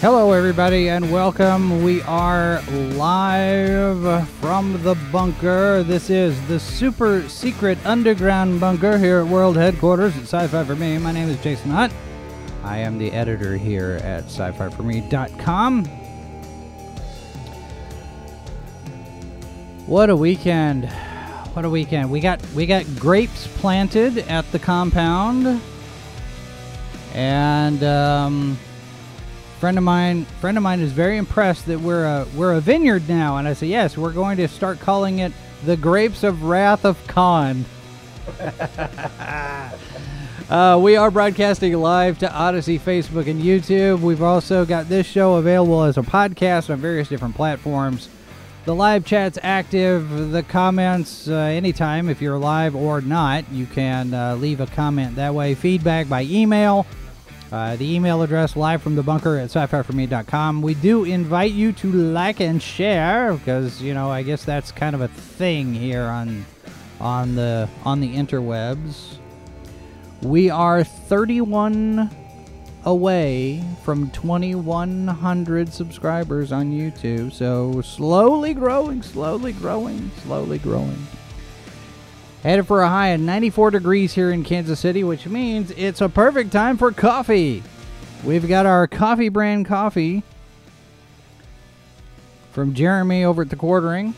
Hello, everybody, and welcome. We are live from the bunker. This is the super secret underground bunker here at World Headquarters at Sci Fi for Me. My name is Jason Hunt. I am the editor here at sci fi for me.com. What a weekend! What a weekend! We got we got grapes planted at the compound, and um, friend of mine friend of mine is very impressed that we're a we're a vineyard now. And i say yes we're going to start calling it the grapes of wrath of khan. Uh, we are broadcasting live to Odysee facebook and youtube. We've also got this show available as a podcast on various different platforms. The live chat's active. The comments uh, anytime if you're live or not you can uh, leave a comment that way. Feedback by email uh, the email address live from the bunker at sci-fi4me.com. We do invite you to like and share because you know I guess that's kind of a thing here on on the on the interwebs. We are 31 away from 2100 subscribers on YouTube, so slowly growing, slowly growing, slowly growing. Headed for a high of 94 degrees here in Kansas City, which means it's a perfect time for coffee. We've got our coffee brand coffee from Jeremy over at the quartering.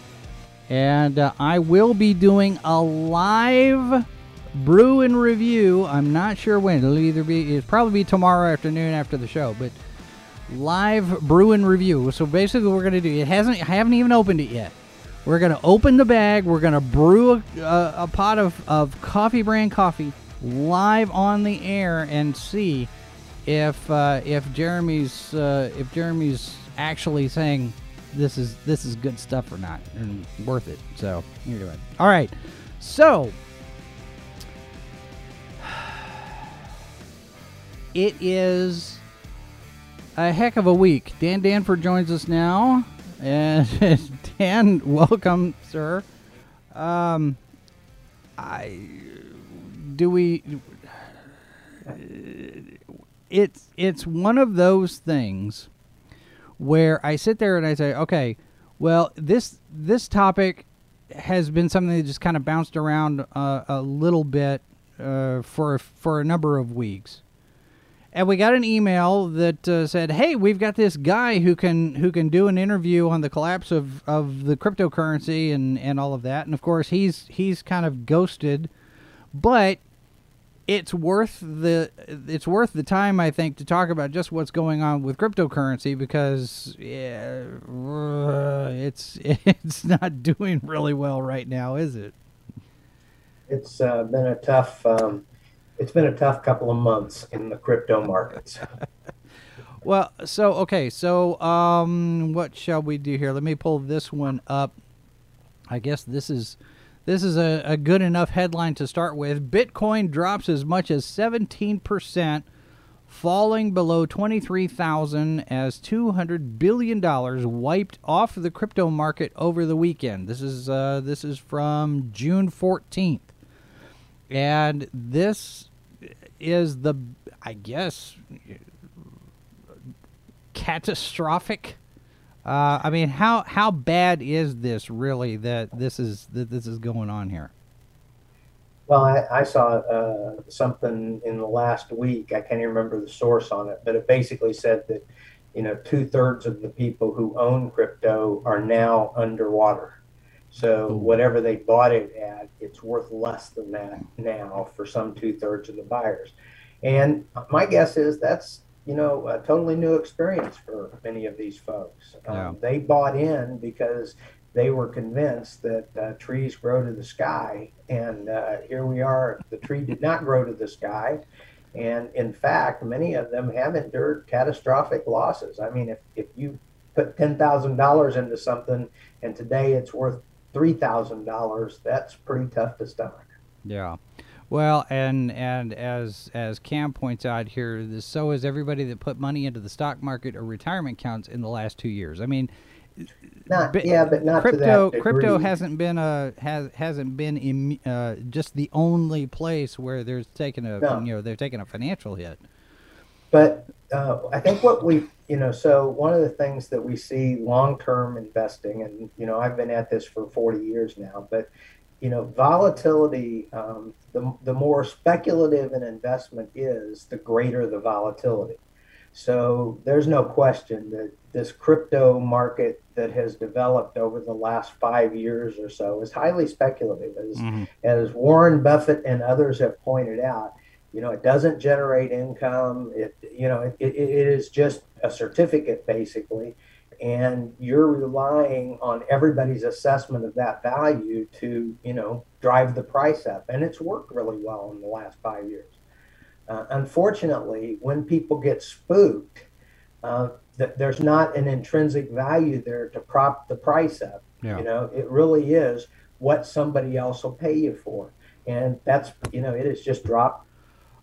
And uh, I will be doing a live brew and review. I'm not sure when. It'll either be, it'll probably be tomorrow afternoon after the show, but live brew and review. So basically, we're going to do it hasn't, I haven't even opened it yet. We're going to open the bag. We're going to brew a, a, a, pot of, of coffee brand coffee live on the air and see if uh, if Jeremy's uh, if Jeremy's actually saying this is this is good stuff or not and worth it. So here you go. All right. So it is a heck of a week. Dan Danford joins us now. And Dan, welcome, sir. Um, I do we. It's it's one of those things where I sit there and I say, okay, well this this topic has been something that just kind of bounced around uh, a little bit uh, for for a number of weeks and we got an email that uh, said, "Hey, we've got this guy who can who can do an interview on the collapse of, of the cryptocurrency and, and all of that." And of course, he's he's kind of ghosted, but it's worth the it's worth the time I think to talk about just what's going on with cryptocurrency because yeah, it's it's not doing really well right now, is it? It's uh, been a tough. Um it's been a tough couple of months in the crypto markets. well, so okay, so um, what shall we do here? Let me pull this one up. I guess this is this is a, a good enough headline to start with. Bitcoin drops as much as 17%, falling below 23,000 as 200 billion dollars wiped off the crypto market over the weekend. This is uh, this is from June 14th. And this is the, I guess, catastrophic. Uh, I mean, how how bad is this really that this is that this is going on here? Well, I, I saw uh, something in the last week. I can't even remember the source on it, but it basically said that you know two thirds of the people who own crypto are now underwater. So whatever they bought it at, it's worth less than that now for some two thirds of the buyers. And my guess is that's you know a totally new experience for many of these folks. Um, yeah. They bought in because they were convinced that uh, trees grow to the sky, and uh, here we are. The tree did not grow to the sky. And in fact, many of them have endured catastrophic losses. I mean, if, if you put $10,000 into something and today it's worth three thousand dollars, that's pretty tough to stomach. Yeah. Well, and and as as Cam points out here, this, so is everybody that put money into the stock market or retirement accounts in the last two years. I mean, not, bi- yeah, but not crypto. crypto hasn't been a has hasn't been Im, uh, just the only place where there's taken a No. you know they're taking a financial hit. But uh, I think what we, you know, so one of the things that we see long term investing, and, you know, I've been at this for 40 years now, but, you know, volatility, um, the, the more speculative an investment is, the greater the volatility. So there's no question that this crypto market that has developed over the last five years or so is highly speculative. As, as Warren Buffett and others have pointed out, you know, it doesn't generate income. It, you know, it, it, it is just a certificate basically, and you're relying on everybody's assessment of that value to, you know, drive the price up. And it's worked really well in the last five years. Uh, unfortunately, when people get spooked, uh, th- there's not an intrinsic value there to prop the price up. Yeah. You know, it really is what somebody else will pay you for. And that's, you know, it has just dropped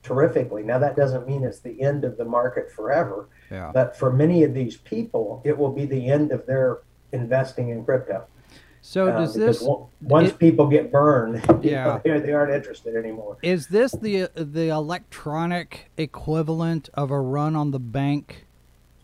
terrifically. Now, that doesn't mean it's the end of the market forever, Yeah. but for many of these people, it will be the end of their investing in crypto. So Uh, does this once it- people get burned, you Yeah. know, they, they aren't interested anymore. is this the the electronic equivalent of a run on the bank?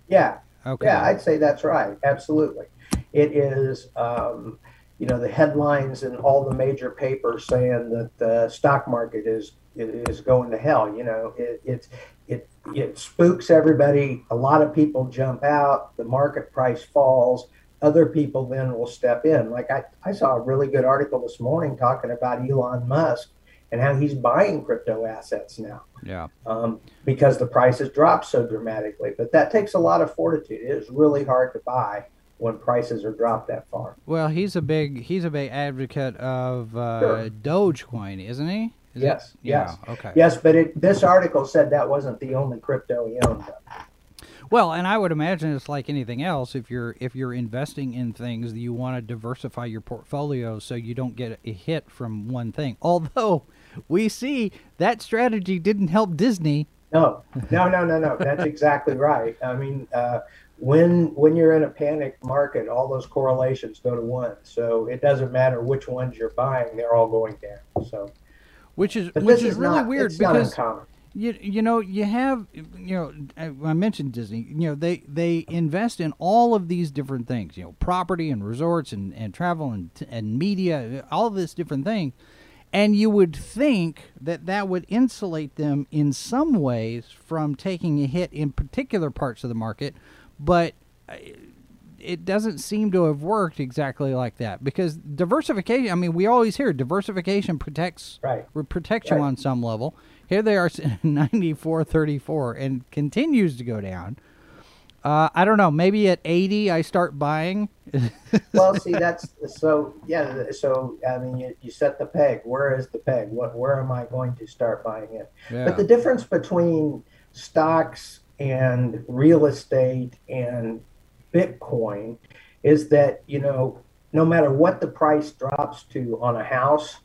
Yeah, Okay. Yeah, I'd say that's right. Absolutely. It is, um, you know, the headlines in all the major papers saying that the stock market is is going to hell. You know, it it it, it spooks everybody. A lot of people jump out. The market price falls. Other people then will step in. Like I, I saw a really good article this morning talking about Elon Musk and how he's buying crypto assets now yeah. um, because the prices dropped so dramatically. But that takes a lot of fortitude. It is really hard to buy when prices are dropped that far. Well, he's a big he's a big advocate of uh, Sure. Dogecoin, isn't he? Is it- Yes, Yeah. yes. Okay. Yes, but it, this article said that wasn't the only crypto he owned. Well, and I would imagine it's like anything else. If you're if you're investing in things, you want to diversify your portfolio so you don't get a hit from one thing. Although we see that strategy didn't help Disney. No, no, no, no, no. That's exactly right. I mean, uh, when when you're in a panic market, all those correlations go to one. So it doesn't matter which ones you're buying; they're all going down. So, Which is which is, is really not, weird it's not because uncommon. you you know you have you know I I mentioned Disney you know they they invest in all of these different things you know property and resorts and, and travel and and media all of this different thing and you would think that that would insulate them in some ways from taking a hit in particular parts of the market but uh, it doesn't seem to have worked exactly like that because diversification i mean we always hear diversification protects Right. protects you on some level here they are 9434 and continues to go down uh, i don't know maybe at 80 i start buying well, see, that's so. Yeah, so I mean, you, you set the peg. Where is the peg? What? Where am I going to start buying it? Yeah. But the difference between stocks and real estate and Bitcoin is that you know, no matter what the price drops to on a house,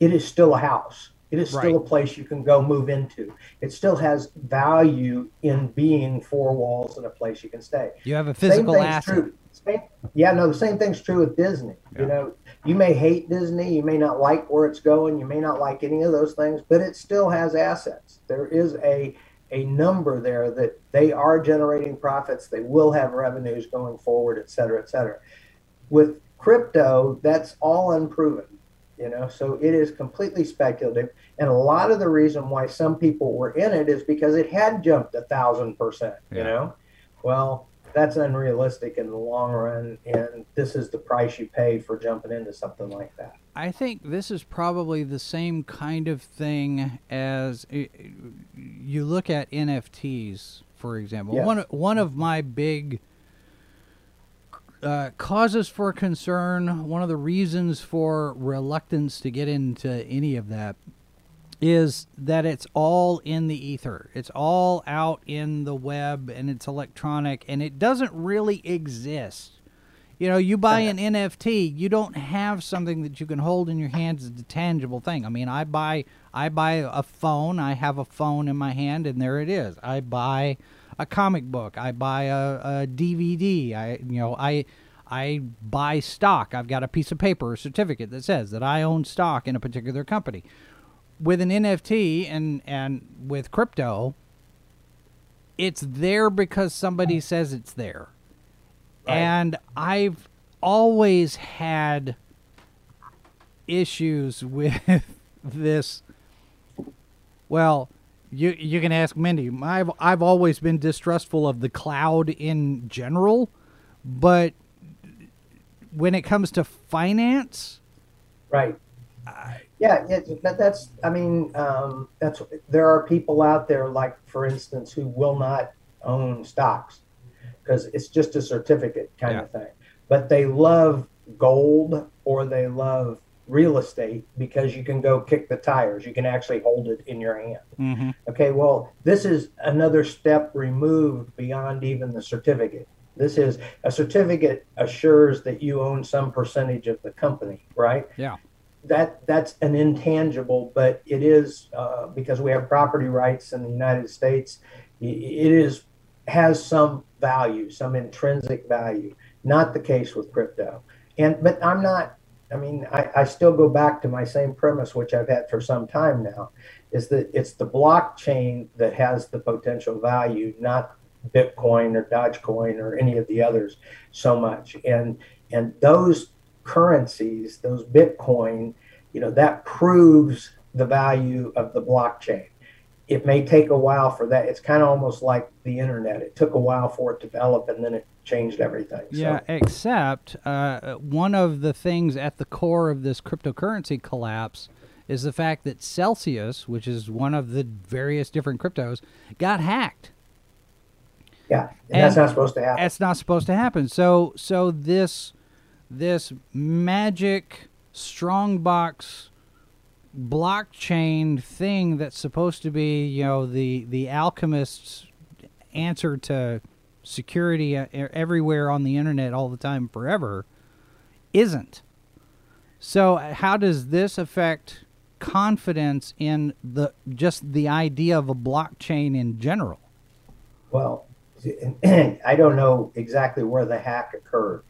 it is still a house. It is still Right. a place you can go move into. It still has value in being four walls and a place you can stay you have a physical same asset True. Same, yeah, no, the same thing's true with Disney. Yeah. You know, you may hate Disney, you may not like where it's going, you may not like any of those things, but it still has assets. There is a a number there that they are generating profits, they will have revenues going forward, et cetera, et cetera. With crypto, that's all unproven. You know, so it is completely speculative, and a lot of the reason why some people were in it is because it had jumped a thousand percent. You know, well, that's unrealistic in the long run, and this is the price you pay for jumping into something like that. I think this is probably the same kind of thing as you look at NFTs, for example. Yes. One one of my big uh, causes for concern, one of the reasons for reluctance to get into any of that, is that it's all in the ether. It's all out in the web and it's electronic and it doesn't really exist You know, you buy an NFT, you don't have something that you can hold in your hands as a tangible thing. I mean, I buy I buy a phone, I have a phone in my hand and there it is. I buy a comic book, I buy a, a DVD, I you know, I I buy stock. I've got a piece of paper or certificate that says that I own stock in a particular company. With an NFT and and with crypto, it's there because somebody mm. says it's there. Right. And I've always had issues with this. Well, you you can ask Mindy. I've I've always been distrustful of the cloud in general, but when it comes to finance, Right. Yeah, yeah, that, that's. I mean, um, that's. There are people out there, like for instance, who will not own stocks because it's just a certificate kind of thing. But they love gold or they love real estate because you can go kick the tires. You can actually hold it in your hand. mm-hmm. Okay, well, this is another step removed beyond even the certificate. This is a certificate assures that you own some percentage of the company, right? yeah, That that's an intangible, but it is uh, because we have property rights in the United States. It is has some value, some intrinsic value. Not the case with crypto. And but I'm not. I mean, I, I still go back to my same premise, which I've had for some time now, is that it's the blockchain that has the potential value, not Bitcoin or Dogecoin or any of the others so much. And and those currencies, those Bitcoin, you know, that proves the value of the blockchain. It may take a while for that. It's kind of almost like the internet. It took a while for it to develop, and then it changed everything. yeah. So, Except uh, one of the things at the core of this cryptocurrency collapse is the fact that Celsius, which is one of the various different cryptos, got hacked. yeah, and, that's not supposed to happen. That's not supposed to happen. So so this this magic strongbox blockchain thing that's supposed to be, you know, the the alchemist's answer to security uh, everywhere on the internet all the time forever isn't. So uh, how does this affect confidence in the just the idea of a blockchain in general? Well, I don't know exactly where the hack occurred,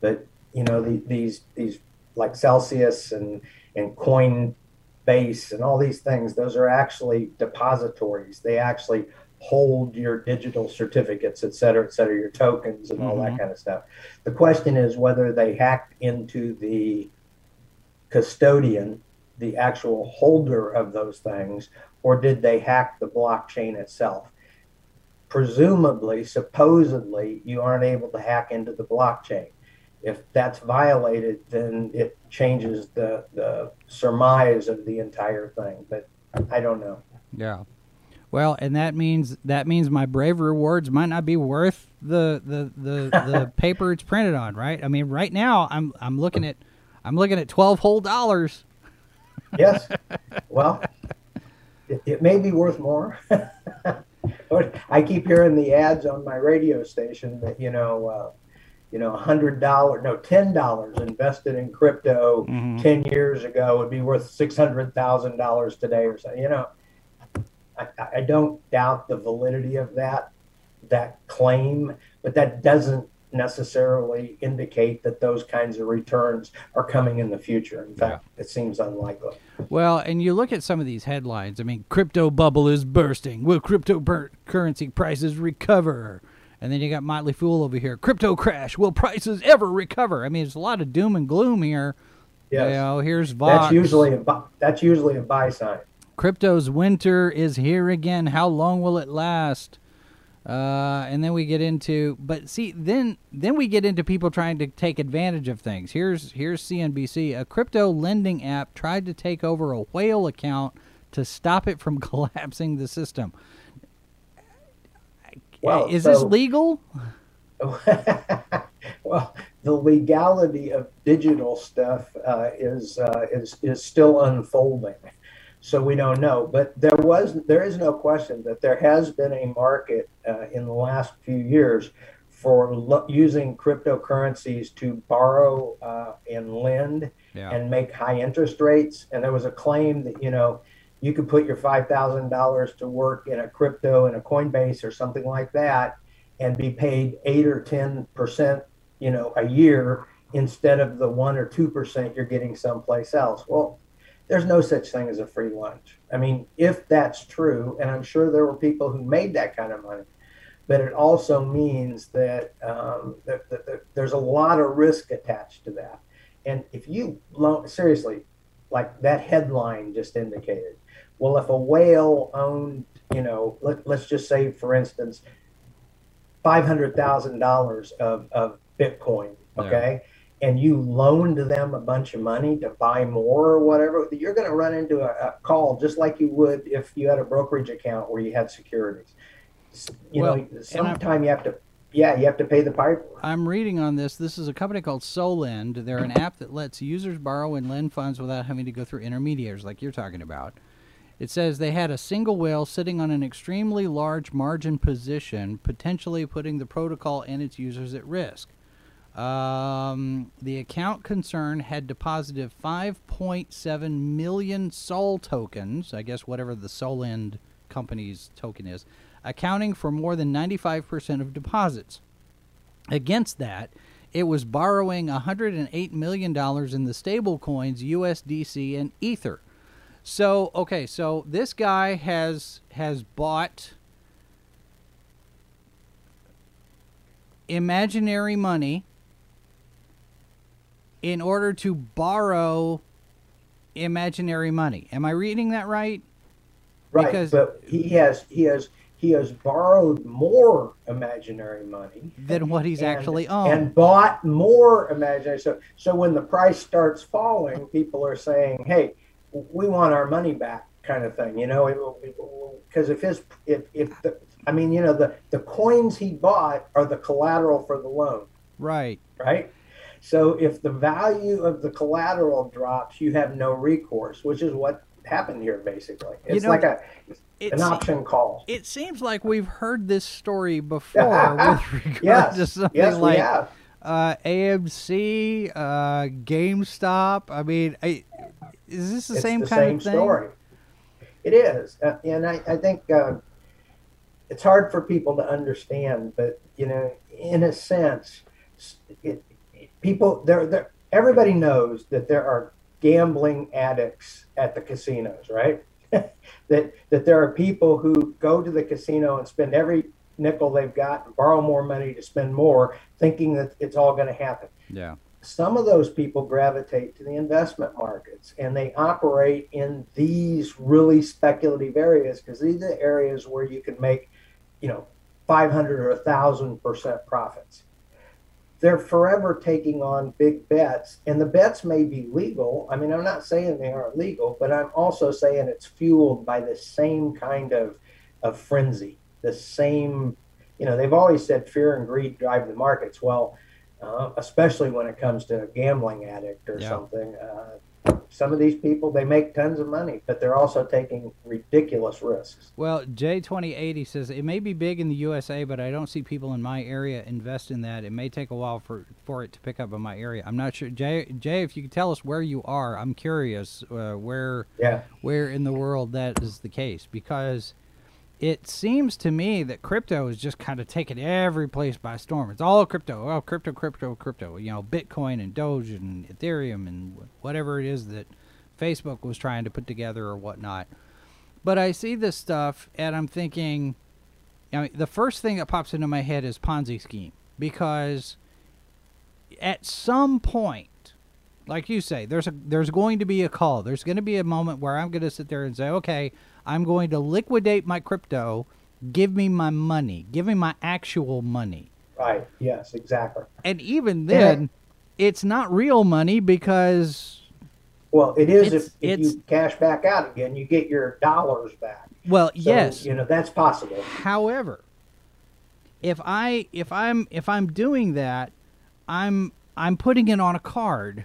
but you know the, these these like Celsius and and Coinbase and all these things. Those are actually depositories. They actually hold your digital certificates, et cetera, et cetera, your tokens and all Mhm. that kind of stuff. The question is whether they hacked into the custodian, the actual holder of those things, or did they hack the blockchain itself? presumably, supposedly, you aren't able to hack into the blockchain. If that's violated, then it changes the, the surmise of the entire thing. But I don't know. Yeah. Well, and that means that means my brave rewards might not be worth the the the, the paper it's printed on, right? I mean, right now I'm I'm looking at I'm looking at twelve whole dollars. Yes. well, it, it may be worth more. I keep hearing the ads on my radio station that you know, uh, you know, hundred dollar, no, ten dollars invested in crypto Mhm. ten years ago would be worth six hundred thousand dollars today, or something. You know, I, I don't doubt the validity of that that claim, but that doesn't necessarily indicate that those kinds of returns are coming in the future. In fact, it seems unlikely. Well, and you look at some of these headlines. I mean, crypto bubble is bursting. Will cryptocurrency prices recover? And then you got Motley Fool over here. Crypto crash. Will prices ever recover? I mean, it's a lot of doom and gloom here. Yes. You know, here's Vox. That's usually a bu- that's usually a buy sign. Crypto's winter is here again. How long will it last? Uh, and then we get into, but see, then then we get into people trying to take advantage of things. Here's here's CNBC. A crypto lending app tried to take over a whale account to stop it from collapsing the system. Well, is this legal? well, the legality of digital stuff uh, is uh, is is still unfolding, so we don't know. But there was there is no question that there has been a market uh, in the last few years for lo- using cryptocurrencies to borrow uh, and lend Yeah. and make high interest rates. And there was a claim that you know you could put your five thousand dollars to work in a crypto in a Coinbase or something like that, and be paid eight or ten percent, you know, a year instead of the one or two percent you're getting someplace else. Well, there's no such thing as a free lunch. I mean, if that's true, and I'm sure there were people who made that kind of money, but it also means that, um, that, that, that there's a lot of risk attached to that. And if you seriously, like that headline just indicated, well, if a whale owned, you know, let, let's just say, for instance, $500,000 of, of Bitcoin, Yeah. okay? And you loaned them a bunch of money to buy more or whatever, you're going to run into a, a call just like you would if you had a brokerage account where you had securities. You Well, know, sometime you have to, yeah, you have to pay the piper. I'm reading on this. This is a company called Solend. They're an app that lets users borrow and lend funds without having to go through intermediaries like you're talking about. It says they had a single whale sitting on an extremely large margin position, potentially putting the protocol and its users at risk. Um, the account concern had deposited 5.7 million Sol tokens, I guess whatever the Solend company's token is, accounting for more than 95% of deposits. Against that, it was borrowing $108 million in the stable coins USDC and Ether. So, okay, so this guy has has bought imaginary money in order to borrow imaginary money. Am I reading that right? Right, Because- but he has he has he has borrowed more imaginary money Than what he's and- actually owned. and bought more imaginary. So so when the price starts falling, people are saying, "Hey, we want our money back," kind of thing. You know, because if his if if the I mean, you know, the the coins he bought are the collateral for the loan, right. right? So if the value of the collateral drops, you have no recourse, which is what happened here basically. You It's know, like a an option call. it seems like we've heard this story before with regard Yes, to something yes, like. Uh, AMC, uh, GameStop. I mean, I, is this the it's same the kind same of thing? story. It is, uh, and I, I think uh, it's hard for people to understand, but you know, in a sense, it, it- people there, there, everybody knows that there are gambling addicts at the casinos, right? that that there are people who go to the casino and spend every nickel they've got and borrow more money to spend more, thinking that it's all going to happen. Yeah. some of those people gravitate to the investment markets and they operate in these really speculative areas because these are areas where you can make you know 500 or 1000 percent profits. They're forever taking on big bets and the bets may be legal. I mean i'm not saying they aren't legal but i'm also saying it's fueled by the same kind of of frenzy the same you know they've always said fear and greed drive the markets well uh, especially when it comes to a gambling addict or Yeah. something. Uh, some of these people they make tons of money, but they're also taking ridiculous risks. Well, J2080 says it may be big in the USA, but I don't see people in my area invest in that. It may take a while for, for it to pick up in my area. I'm not sure. Jay, Jay, if you could tell us where you are, I'm curious uh, where Yeah, where in the world that is the case because it seems to me that crypto is just kind of taking every place by storm. It's all crypto, oh crypto, crypto, crypto. You know, Bitcoin and Doge and Ethereum and whatever it is that Facebook was trying to put together or whatnot. But I see this stuff and I'm thinking, I mean, the first thing that pops into my head is Ponzi scheme because at some point like you say, there's a there's going to be a call. There's going to be a moment where I'm going to sit there and say, okay, I'm going to liquidate my crypto. Give me my money. Give me my actual money. right. Yes, exactly. And even Yeah. then, it's not real money because, Well, it is if, if you cash back out again, you get your dollars back. well, So, yes. you know that's possible. However, if I if I'm if I'm doing that, I'm I'm putting it on a card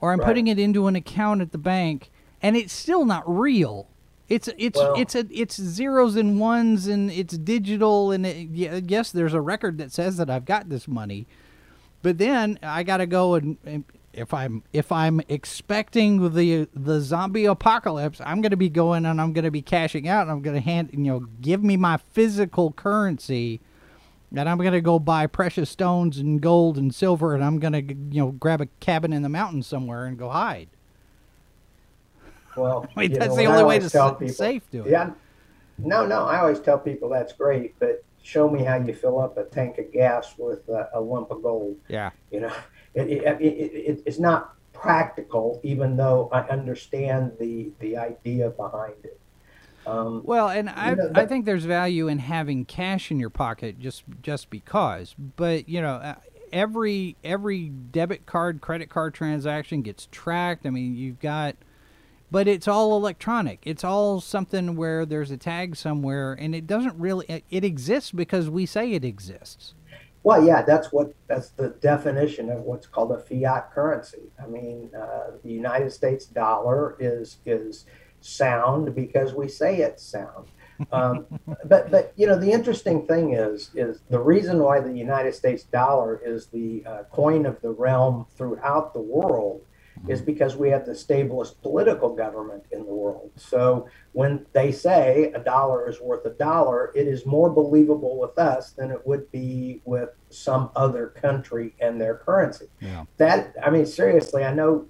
or I'm Right. putting it into an account at the bank and it's still not real. It's it's Well- it's a it's zeros and ones and it's digital and it, yes, there's a record that says that I've got this money, but then I got to go and, and if I'm if I'm expecting the the zombie apocalypse, I'm going to be going and I'm going to be cashing out and I'm going to hand you know give me my physical currency. And I'm gonna go buy precious stones and gold and silver, and I'm gonna, you know, grab a cabin in the mountains somewhere and go hide. Well, I mean, that's know, the only way to tell people- safe do it. Yeah. No, no. I always tell people that's great, but show me how you fill up a tank of gas with uh, a lump of gold. Yeah. You know, it, it, it, it, it's not practical, even though I understand the the idea behind it. Um, Well, and I, know, I think there's value in having cash in your pocket just just because. But you know, uh, every every debit card, credit card transaction gets tracked. I mean, you've got, but it's all electronic. It's all something where there's a tag somewhere, and it doesn't really. It, it exists because we say it exists. Well, yeah, that's what that's the definition of what's called a fiat currency. I mean, uh, the United States dollar is is sound because we say it's sound. Um, but but you know the interesting thing is is the reason why the United States dollar is the uh, coin of the realm throughout the world is because we have the stablest political government in the world. So when they say a dollar is worth a dollar, it is more believable with us than it would be with some other country and their currency. Yeah. That I mean, seriously, I know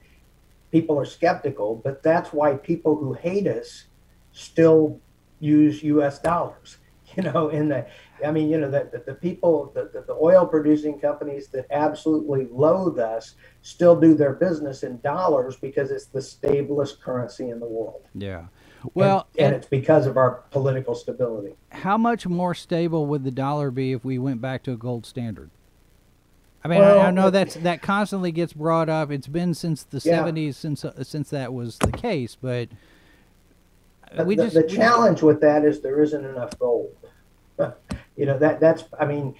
people are skeptical, but that's why people who hate us still use U.S. dollars. You know, in the, I mean, you know, the, the, the people, the, the, the oil producing companies that absolutely loathe us still do their business in dollars because it's the stablest currency in the world. Yeah. Well, and, and and it's because of our political stability. how much more stable would the dollar be if we went back to a gold standard? I mean, Well, I, I know that's that constantly gets brought up. It's been since the Yeah. '70s since uh, since that was the case, but we the- just the challenge with that is there isn't enough gold. you know that that's I mean,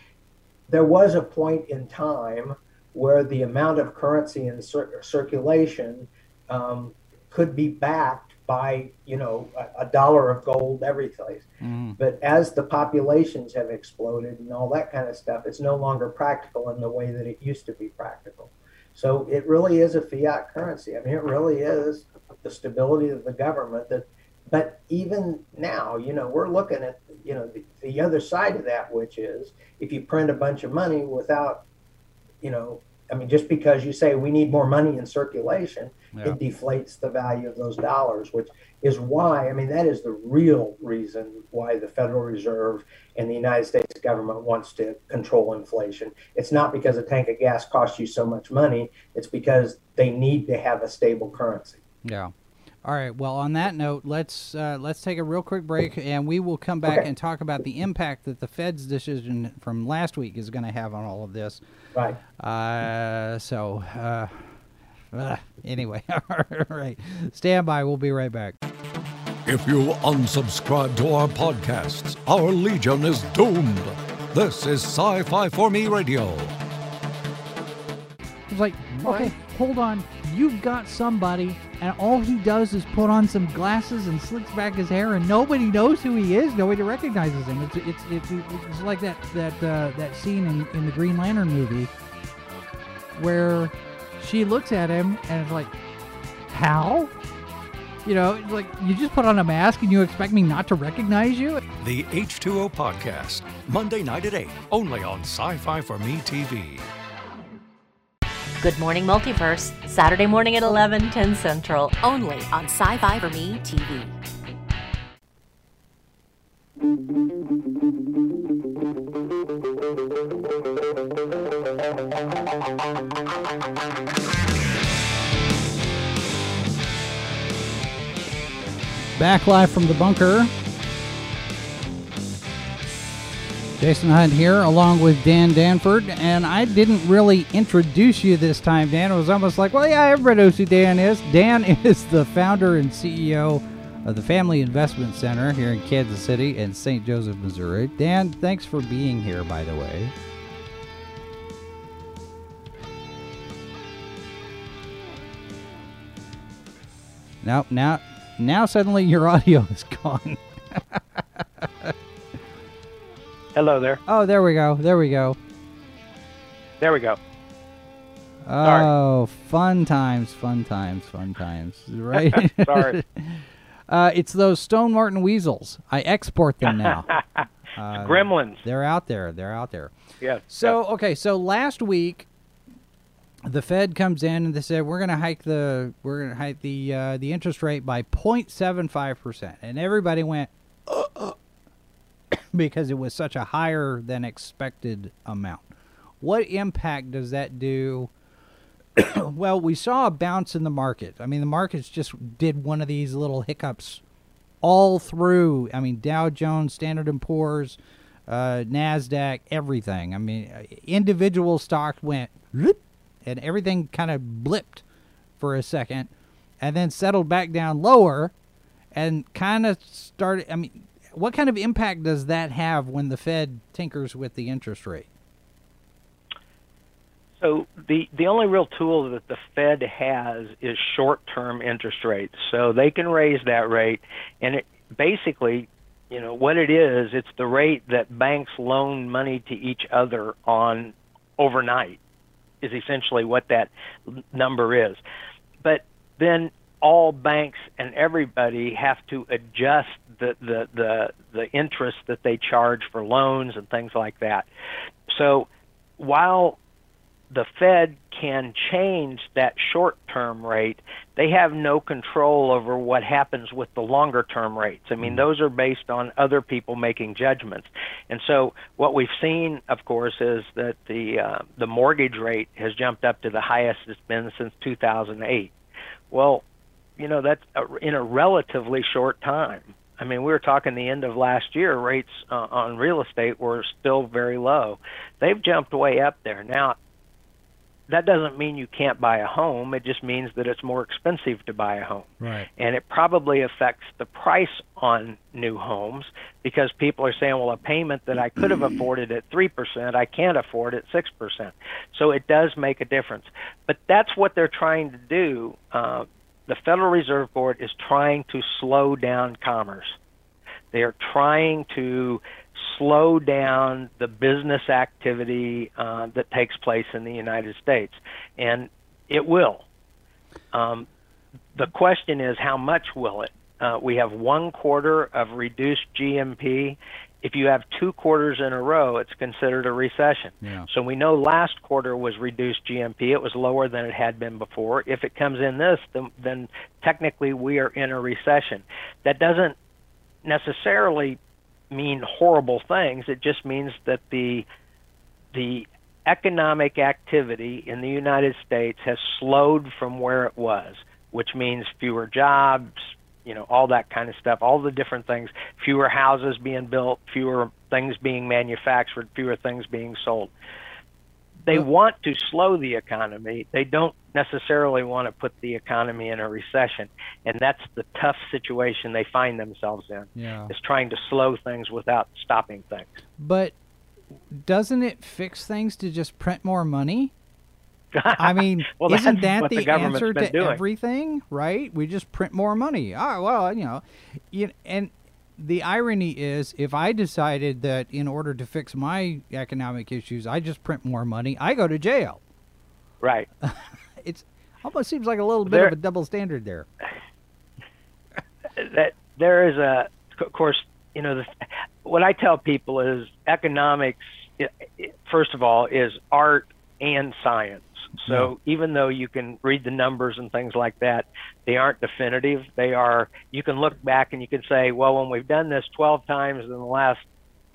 there was a point in time where the amount of currency in cir- circulation um, could be backed by you know a, a dollar of gold every place. Mhm. But as the populations have exploded and all that kind of stuff, it's no longer practical in the way that it used to be practical. So it really is a fiat currency. I mean, it really is the stability of the government that. But even now, you know, we're looking at you know the, the other side of that, which is if you print a bunch of money without, you know, I mean, just because you say we need more money in circulation, Yeah. it deflates the value of those dollars, which is why, I mean, that is the real reason why the Federal Reserve and the United States government wants to control inflation. It's not because a tank of gas costs you so much money, it's because they need to have a stable currency. Yeah. All right. Well, on that note, let's uh, let's take a real quick break, and we will come back Okay. and talk about the impact that the Fed's decision from last week is going to have on all of this. Right. Uh, so, uh, uh, anyway, all right. Stand by. We'll be right back. If you unsubscribe to our podcasts, our legion is doomed. This is Sci Fi for Me Radio. It's like, okay, hold on. You've got somebody, and all he does is put on some glasses and slicks back his hair, and nobody knows who he is. Nobody recognizes him. It's it's it's, it's like that that uh, that scene in, in the Green Lantern movie where she looks at him and is like, how? You know, like you just put on a mask and you expect me not to recognize you? The H2O Podcast, Monday night at 8, only on Sci Fi for Me TV. Good Morning Multiverse, Saturday morning at 11, 10 Central, only on Sci Fi for Me TV. Back live from the bunker. Jason Hunt here, along with Dan Danford, and I didn't really introduce you this time, Dan. It was almost like, well, yeah, everybody knows who Dan is. Dan is the founder and CEO of the Family Investment Center here in Kansas City and St. Joseph, Missouri. Dan, thanks for being here, by the way. Now, now, Now suddenly your audio is gone. Hello there. Oh, there we go. There we go. There we go. Oh, fun times, fun times, fun times. Right? Sorry. uh, it's those Stone Martin weasels. I export them now. Uh, Gremlins. They're out there. They're out there. Yeah. So yes. okay, so last week the Fed comes in and they said we're going to hike the we're going to hike the uh, the interest rate by 0.75 percent, and everybody went uh, uh, because it was such a higher than expected amount. What impact does that do? well, we saw a bounce in the market. I mean, the markets just did one of these little hiccups all through. I mean, Dow Jones, Standard and Poor's, uh, Nasdaq, everything. I mean, uh, individual stocks went and everything kind of blipped for a second, and then settled back down lower, and kind of started. I mean, what kind of impact does that have when the Fed tinkers with the interest rate? So the the only real tool that the Fed has is short-term interest rates. So they can raise that rate, and it basically, you know, what it is, it's the rate that banks loan money to each other on overnight, is essentially what that number is. But then all banks and everybody have to adjust the the the, the interest that they charge for loans and things like that. So while the Fed can change that short term rate, they have no control over what happens with the longer term rates. I mean, those are based on other people making judgments. And so what we've seen, of course, is that the uh, the mortgage rate has jumped up to the highest it's been since 2008. Well, you know, that's a, in a relatively short time. I mean, we were talking the end of last year, rates uh, on real estate were still very low. They've jumped way up there. Now, that doesn't mean you can't buy a home. It just means that it's more expensive to buy a home. Right. And it probably affects the price on new homes because people are saying, well, a payment that I could have afforded at 3%, I can't afford at 6%. So it does make a difference. But that's what they're trying to do. Uh, the Federal Reserve Board is trying to slow down commerce. They are trying to slow down the business activity uh, that takes place in the United States, and it will. Um, the question is, how much will it? Uh, we have one quarter of reduced GDP. If you have two quarters in a row, it's considered a recession. Yeah. So we know last quarter was reduced GDP. It was lower than it had been before. If it comes in this, then, then technically we are in a recession. That doesn't necessarily mean horrible things. It just means that the the economic activity in the United States has slowed from where it was, which means fewer jobs, you know, all that kind of stuff, all the different things, fewer houses being built, fewer things being manufactured, fewer things being sold. They want to slow the economy. They don't necessarily want to put the economy in a recession, and that's the tough situation they find themselves in. Yeah. Is trying to slow things without stopping things. But doesn't it fix things to just print more money? I mean, well, isn't that the, the answer to doing. everything? Right? We just print more money. Ah, well, you know, you, and the irony is, if I decided that in order to fix my economic issues, I just print more money, I go to jail. Right. It's almost seems like a little bit There- of a double standard there. that there is a, of course, you know, the, what I tell people is economics, first of all, is art and science. So even though you can read the numbers and things like that, they aren't definitive. They are. You can look back and you can say, well, when we've done this 12 times in the last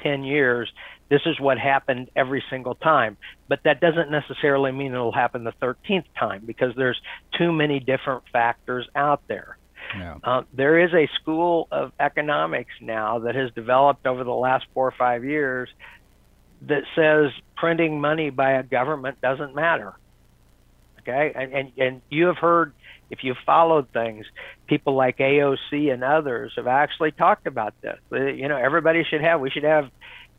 10 years, this is what happened every single time. But that doesn't necessarily mean it'll happen the 13th time because there's too many different factors out there. Yeah. Uh, there is a school of economics now that has developed over the last four or five years that says printing money by a government doesn't matter. Okay, and and, and you have heard if you've followed things, people like AOC and others have actually talked about this. Uh, You know, everybody should have. We should have.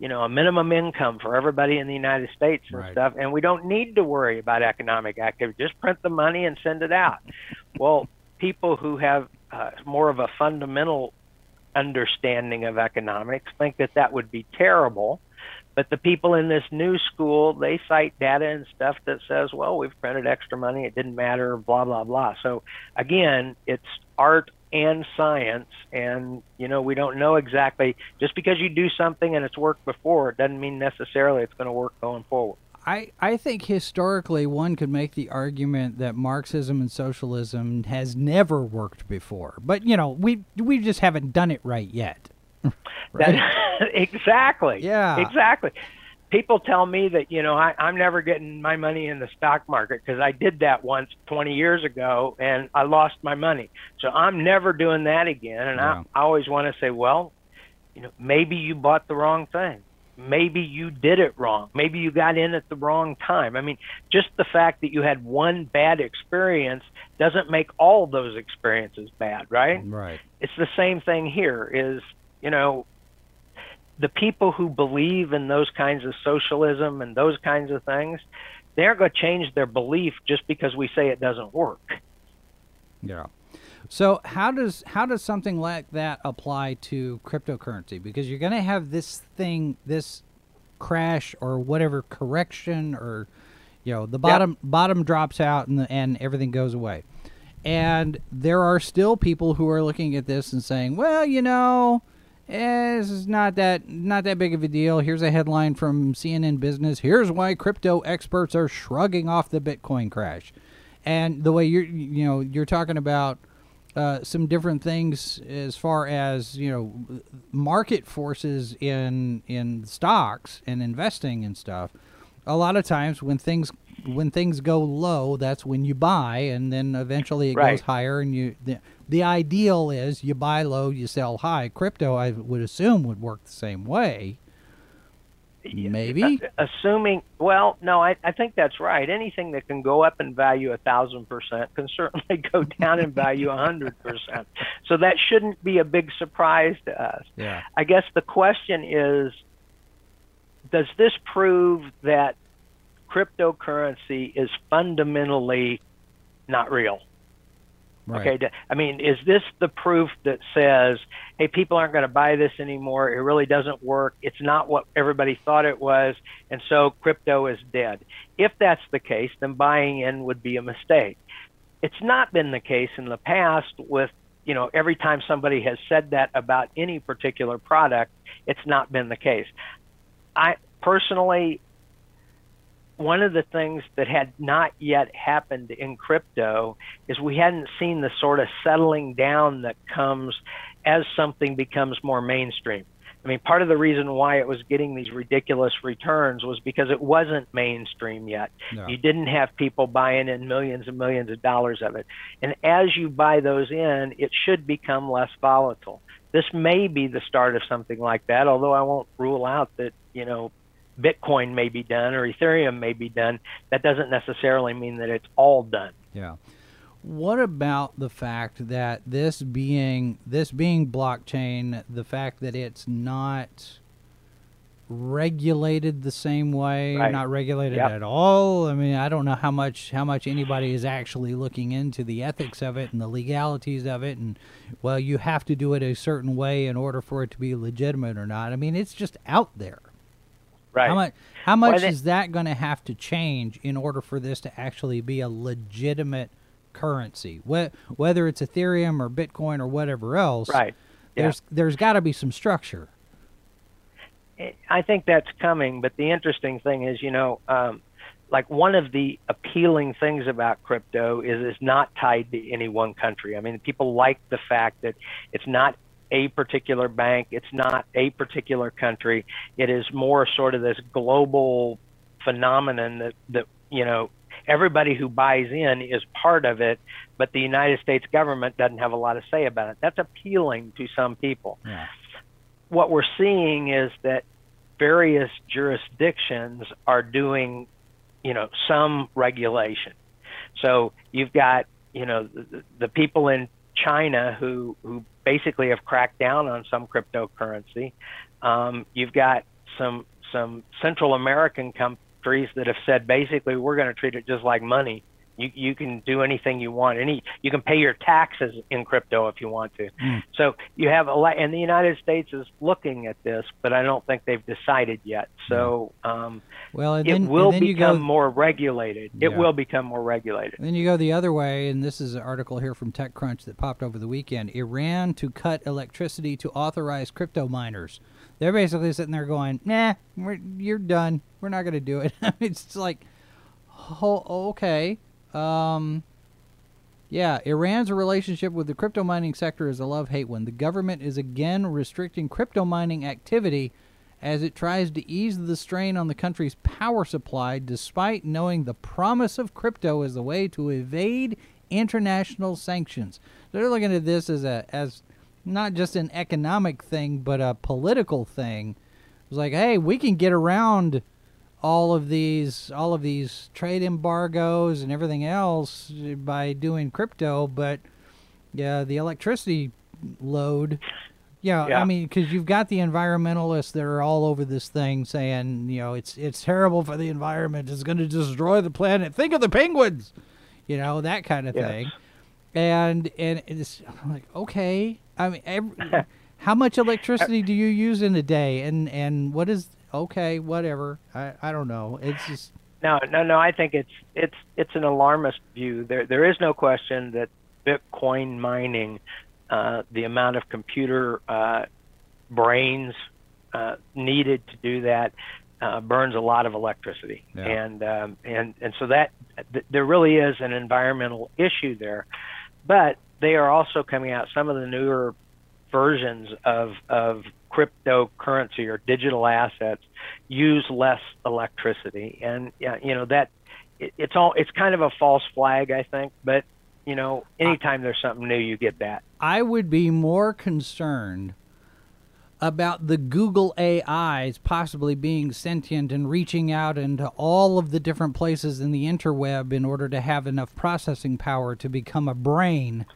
You know, a minimum income for everybody in the United States and Right. stuff, and we don't need to worry about economic activity. Just print the money and send it out. Well, people who have uh, more of a fundamental understanding of economics think that that would be terrible. But the people in this new school, they cite data and stuff that says, well, we've printed extra money, it didn't matter, blah, blah, blah. So again, it's art and science. And, you know, we don't know exactly, just because you do something and it's worked before, it doesn't mean necessarily it's going to work going forward. I, I think historically one could make the argument that Marxism and socialism has never worked before. But, you know, we we just haven't done it right yet. That, exactly. Yeah. Exactly. People tell me that, you know, I, I'm never getting my money in the stock market because I did that once 20 years ago and I lost my money. So I'm never doing that again. And Yeah. I, I always want to say, well, you know, maybe you bought the wrong thing. Maybe you did it wrong. Maybe you got in at the wrong time. I mean, just the fact that you had one bad experience doesn't make all those experiences bad, right? Right. it's the same thing here is you know the people who believe in those kinds of socialism and those kinds of things they aren't going to change their belief just because we say it doesn't work Yeah. So how does how does something like that apply to cryptocurrency? Because you're going to have this thing, this crash or whatever correction, or you know the bottom bottom drops out and the, and everything goes away. And there are still people who are looking at this and saying, well, you know, eh, this is not that not that big of a deal. Here's a headline from CNN Business. Here's why crypto experts are shrugging off the Bitcoin crash. And the way you're you know you're talking about uh, some different things as far as you know market forces in in stocks and investing and stuff. A lot of times when things when things go low, that's when you buy, and then eventually it goes higher. And you the, the ideal is you buy low, you sell high. Crypto, I would assume, would work the same way. Maybe. Uh, assuming well no I, I think that's right anything that can go up in value a thousand percent can certainly go down in value a hundred percent so that shouldn't be a big surprise to us Yeah. I guess the question is does this prove that cryptocurrency is fundamentally not real? Right. Okay, I mean, is this the proof that says, hey, people aren't going to buy this anymore? It really doesn't work. It's not what everybody thought it was, and so crypto is dead. If that's the case, then buying in would be a mistake. It's not been the case in the past with, you know, every time somebody has said that about any particular product, it's not been the case. I personally, one of the things that had not yet happened in crypto is we hadn't seen the sort of settling down that comes as something becomes more mainstream. I mean, part of the reason why it was getting these ridiculous returns was because it wasn't mainstream yet. No. You didn't have people buying in millions and millions of dollars of it. And as you buy those in, it should become less volatile. This may be the start of something like that, although I won't rule out that, you know, Bitcoin may be done or Ethereum may be done. That doesn't necessarily mean that it's all done. Yeah. What about the fact that this being this being blockchain, the fact that it's not regulated the same way, Right. not regulated Yep. at all. I mean, I don't know how much how much anybody is actually looking into the ethics of it and the legalities of it and well, you have to do it a certain way in order for it to be legitimate or not. I mean, it's just out there. Right. How much how much they- is that going to have to change in order for this to actually be a legitimate currency? Wh- whether it's Ethereum or Bitcoin or whatever else, Right. Yeah. There's there's got to be some structure. I think that's coming, but the interesting thing is, you know, um, like one of the appealing things about crypto is it's not tied to any one country. I mean, people like the fact that it's not a particular bank, it's not a particular country. It is more sort of this global phenomenon that that you know everybody who buys in is part of it, but the United States government doesn't have a lot to say about it. That's appealing to some people Yeah. what we're seeing is that various jurisdictions are doing, you know, some regulation. So you've got, you know, the, the people in China who who basically have cracked down on some cryptocurrency. Um, you've got some some Central American countries that have said basically we're going to treat it just like money You you can do anything you want. Any you can pay your taxes in crypto if you want to. Mm. So you have a lot, and the United States is looking at this, but I don't think they've decided yet. So um, Well, and it then, will and become go, more regulated. It will become more regulated. Then you go the other way, and this is an article here from TechCrunch that popped over the weekend. Iran to cut electricity to authorize crypto miners. They're basically sitting there going, "Nah, we're, you're done. We're not going to do it." it's like, oh, okay. Um, yeah, Iran's relationship with the crypto mining sector is a love-hate one. The government is again restricting crypto mining activity as it tries to ease the strain on the country's power supply despite knowing the promise of crypto as a way to evade international sanctions. They're looking at this as a as not just an economic thing but a political thing. It's like, hey, we can get around all of these all of these trade embargoes and everything else by doing crypto, but yeah, the electricity load yeah, Yeah. I mean, because you've got the environmentalists that are all over this thing saying, you know, it's it's terrible for the environment. It's going to destroy the planet. Think of the penguins, you know, that kind of Yes. thing. And and it's I'm like, okay, I mean, every, how much electricity do you use in a day? And and what is okay, whatever. I I don't know. It's just No, no, no. I think it's it's it's an alarmist view. There there is no question that Bitcoin mining, uh, the amount of computer uh, brains uh, needed to do that, uh, burns a lot of electricity, Yeah. and um, and and so that th- there really is an environmental issue there, but they are also coming out some of the newer versions of of cryptocurrency or digital assets use less electricity. And you know that it, it's all it's kind of a false flag i think but you know anytime there's something new you get that. I would be more concerned about the Google AIs possibly being sentient and reaching out into all of the different places in the interweb in order to have enough processing power to become a brain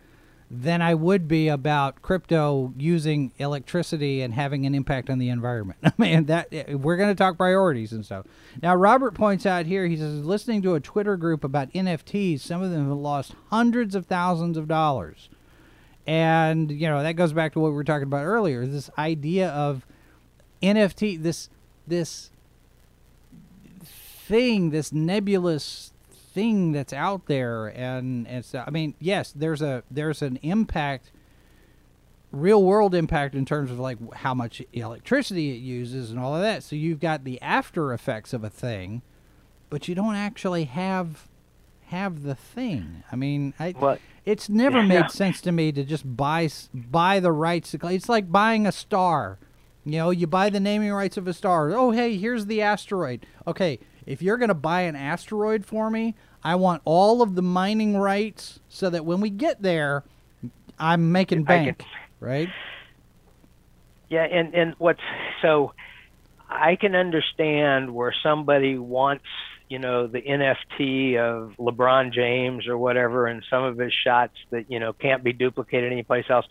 than I would be about crypto using electricity and having an impact on the environment. I mean, that eh, we're going to talk priorities and stuff. Now, Robert points out here, he says, listening to a Twitter group about NFTs, some of them have lost hundreds of thousands of dollars. And, you know, that goes back to what we were talking about earlier, this idea of NFT, this this thing, this nebulous thing that's out there and and so, I mean, yes, there's a there's an impact real world impact in terms of like how much electricity it uses and all of that. So you've got the after effects of a thing, but you don't actually have have the thing. I mean, I Well, it's never yeah. made sense to me to just buy buy the rights to it's like buying a star. You know, you buy the naming rights of a star. Oh, hey, here's the asteroid. Okay, if you're going to buy an asteroid for me, I want all of the mining rights so that when we get there, I'm making I can- bank, right? Yeah, and and what's so I can understand where somebody wants, you know, the NFT of LeBron James or whatever and some of his shots that, you know, can't be duplicated anyplace else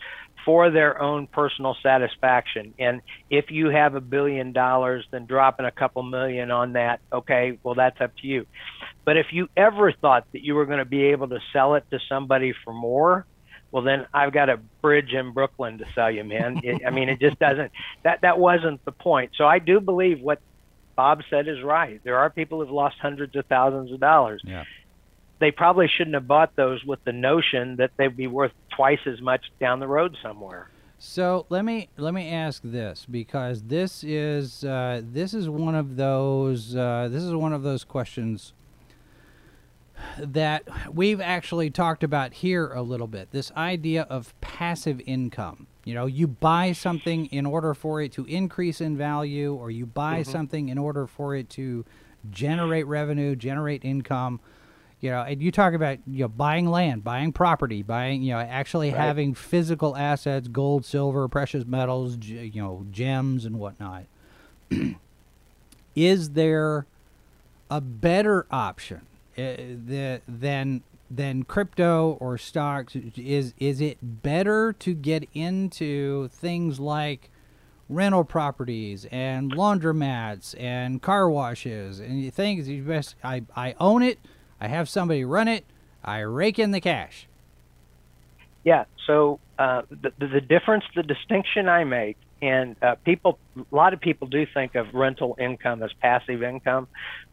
for their own personal satisfaction. And if you have a billion dollars, then dropping a couple million on that, okay, well that's up to you. But if you ever thought that you were going to be able to sell it to somebody for more, well then I've got a bridge in Brooklyn to sell you, man. It, I mean, it just doesn't. That that wasn't the point. So I do believe what Bob said is right. There are people who've lost hundreds of thousands of dollars. Yeah. They probably shouldn't have bought those with the notion that they'd be worth twice as much down the road somewhere. So let me let me ask this because this is uh, this is one of those uh, this is one of those questions that we've actually talked about here a little bit. This idea of passive income. You know, you buy something in order for it to increase in value, or you buy something in order for it to generate revenue, generate income. You know, and you talk about you know buying land, buying property, buying you know actually having physical assets, gold, silver, precious metals, g- you know, gems and whatnot. Is there a better option uh, the, than than crypto or stocks? Is is it better to get into things like rental properties and laundromats and car washes and you think you best I, I own it, I have somebody run it, I rake in the cash. Yeah. So uh, the, the difference, the distinction I make, and uh, people, a lot of people do think of rental income as passive income,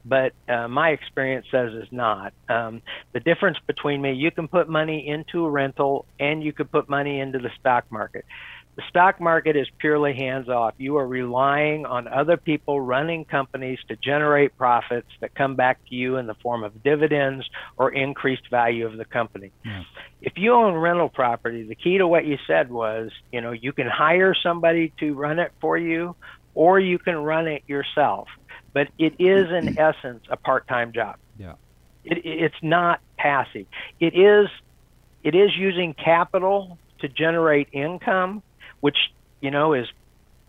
but uh, my experience says it's not. Um, the difference between me, you can put money into a rental and you could put money into the stock market. The stock market is purely hands off. You are relying on other people running companies to generate profits that come back to you in the form of dividends or increased value of the company. Yeah. If you own rental property, the key to what you said was, you know, you can hire somebody to run it for you or you can run it yourself. But it is in mm-hmm. essence a part-time job. Yeah. It, it's not passive. It is it is using capital to generate income which you know is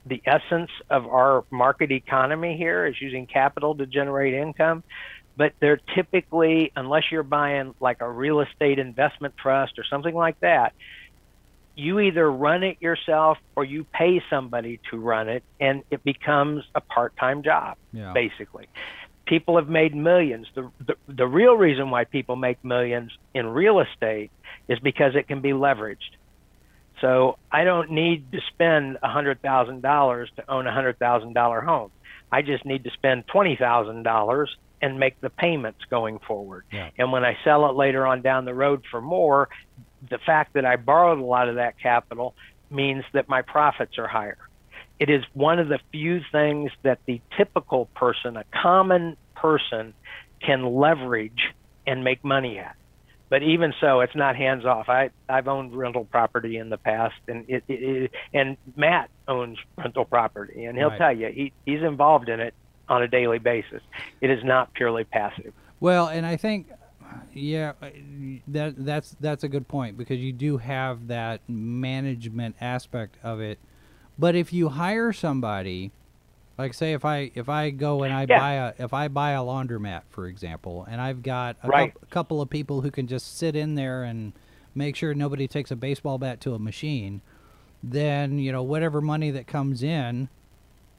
the essence of our market economy here is using capital to generate income. But they're typically unless you're buying like a real estate investment trust or something like that you either run it yourself or you pay somebody to run it and it becomes a part-time job yeah. basically. People have made millions. The, the the real reason why people make millions in real estate is because it can be leveraged so I don't need to spend $100,000 to own a $100,000 home. I just need to spend $20,000 and make the payments going forward. Yeah. And when I sell it later on down the road for more, the fact that I borrowed a lot of that capital means that my profits are higher. It is one of the few things that the typical person, a common person, can leverage and make money at but even so, it's not hands off. I I've owned rental property in the past, and it, it, it and Matt owns rental property, and he'll right. tell you he he's involved in it on a daily basis. It is not purely passive. Well, and I think yeah, that that's that's a good point because you do have that management aspect of it. But if you hire somebody like say if I if I go and I yeah. buy a if I buy a laundromat for example, and I've got a right. cu- couple of people who can just sit in there and make sure nobody takes a baseball bat to a machine, then you know whatever money that comes in,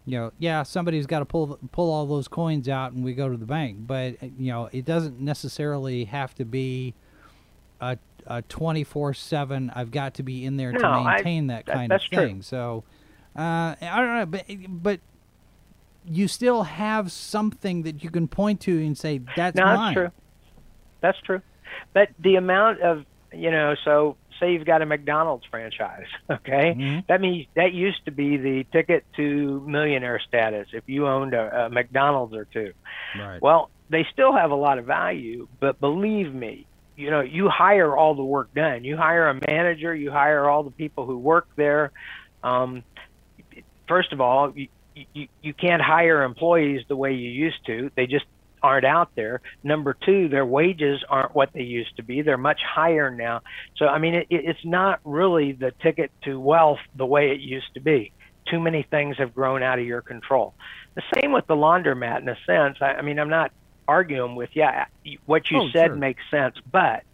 you know, yeah, somebody's got to pull pull all those coins out and we go to the bank, but you know it doesn't necessarily have to be a a 24/7 I've got to be in there no, to maintain I, that kind of thing. True. So uh, I don't know, but but you still have something that you can point to and say that's no, mine. That's true. That's true. But the amount of you know, so say you've got a McDonald's franchise, okay? Mm-hmm. That means that used to be the ticket to millionaire status if you owned a, a McDonald's or two. Right. Well, they still have a lot of value, but believe me, you know, you hire all the work done. You hire a manager, you hire all the people who work there. Um, first of all, you, you, can't hire employees the way you used to. They just aren't out there. Number two, their wages aren't what they used to be. They're much higher now. So, I mean, it, it's not really the ticket to wealth the way it used to be. Too many things have grown out of your control. The same with the laundromat in a sense. I, I mean, I'm not arguing with, yeah, what you oh, said sure. makes sense, but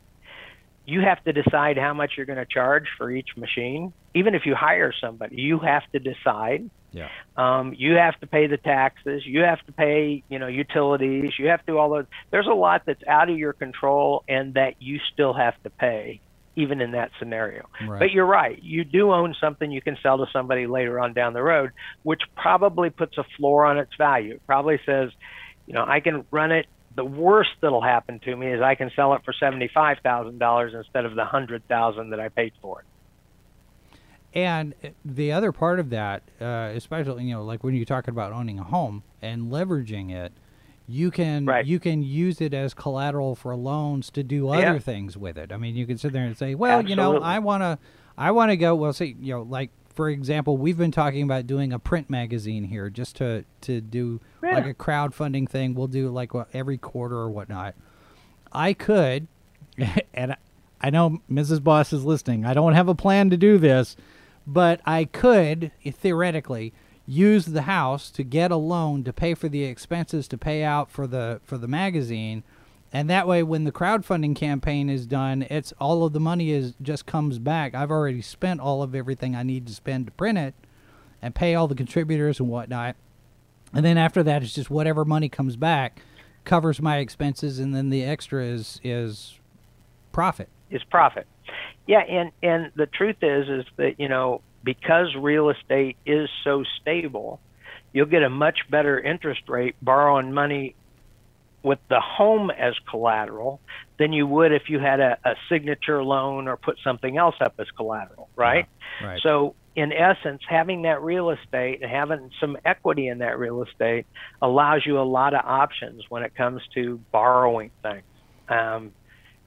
you have to decide how much you're going to charge for each machine. Even if you hire somebody, you have to decide yeah. Um, you have to pay the taxes. You have to pay, you know, utilities. You have to do all those. There's a lot that's out of your control and that you still have to pay, even in that scenario. Right. But you're right. You do own something you can sell to somebody later on down the road, which probably puts a floor on its value. It probably says, you know, I can run it. The worst that'll happen to me is I can sell it for seventy-five thousand dollars instead of the hundred thousand that I paid for it. And the other part of that, uh, especially you know, like when you're talking about owning a home and leveraging it, you can right. you can use it as collateral for loans to do other yeah. things with it. I mean, you can sit there and say, well, Absolutely. you know, I want to I want to go. Well, see, you know, like for example, we've been talking about doing a print magazine here just to to do yeah. like a crowdfunding thing. We'll do like what, every quarter or whatnot. I could, and I know Mrs. Boss is listening. I don't have a plan to do this but I could theoretically use the house to get a loan to pay for the expenses to pay out for the for the magazine and that way when the crowdfunding campaign is done it's all of the money is just comes back i've already spent all of everything i need to spend to print it and pay all the contributors and whatnot and then after that it's just whatever money comes back covers my expenses and then the extra is is profit. Is profit. Yeah, and and the truth is is that you know because real estate is so stable, you'll get a much better interest rate borrowing money with the home as collateral than you would if you had a, a signature loan or put something else up as collateral, right? Yeah, right. So in essence, having that real estate and having some equity in that real estate allows you a lot of options when it comes to borrowing things. Um,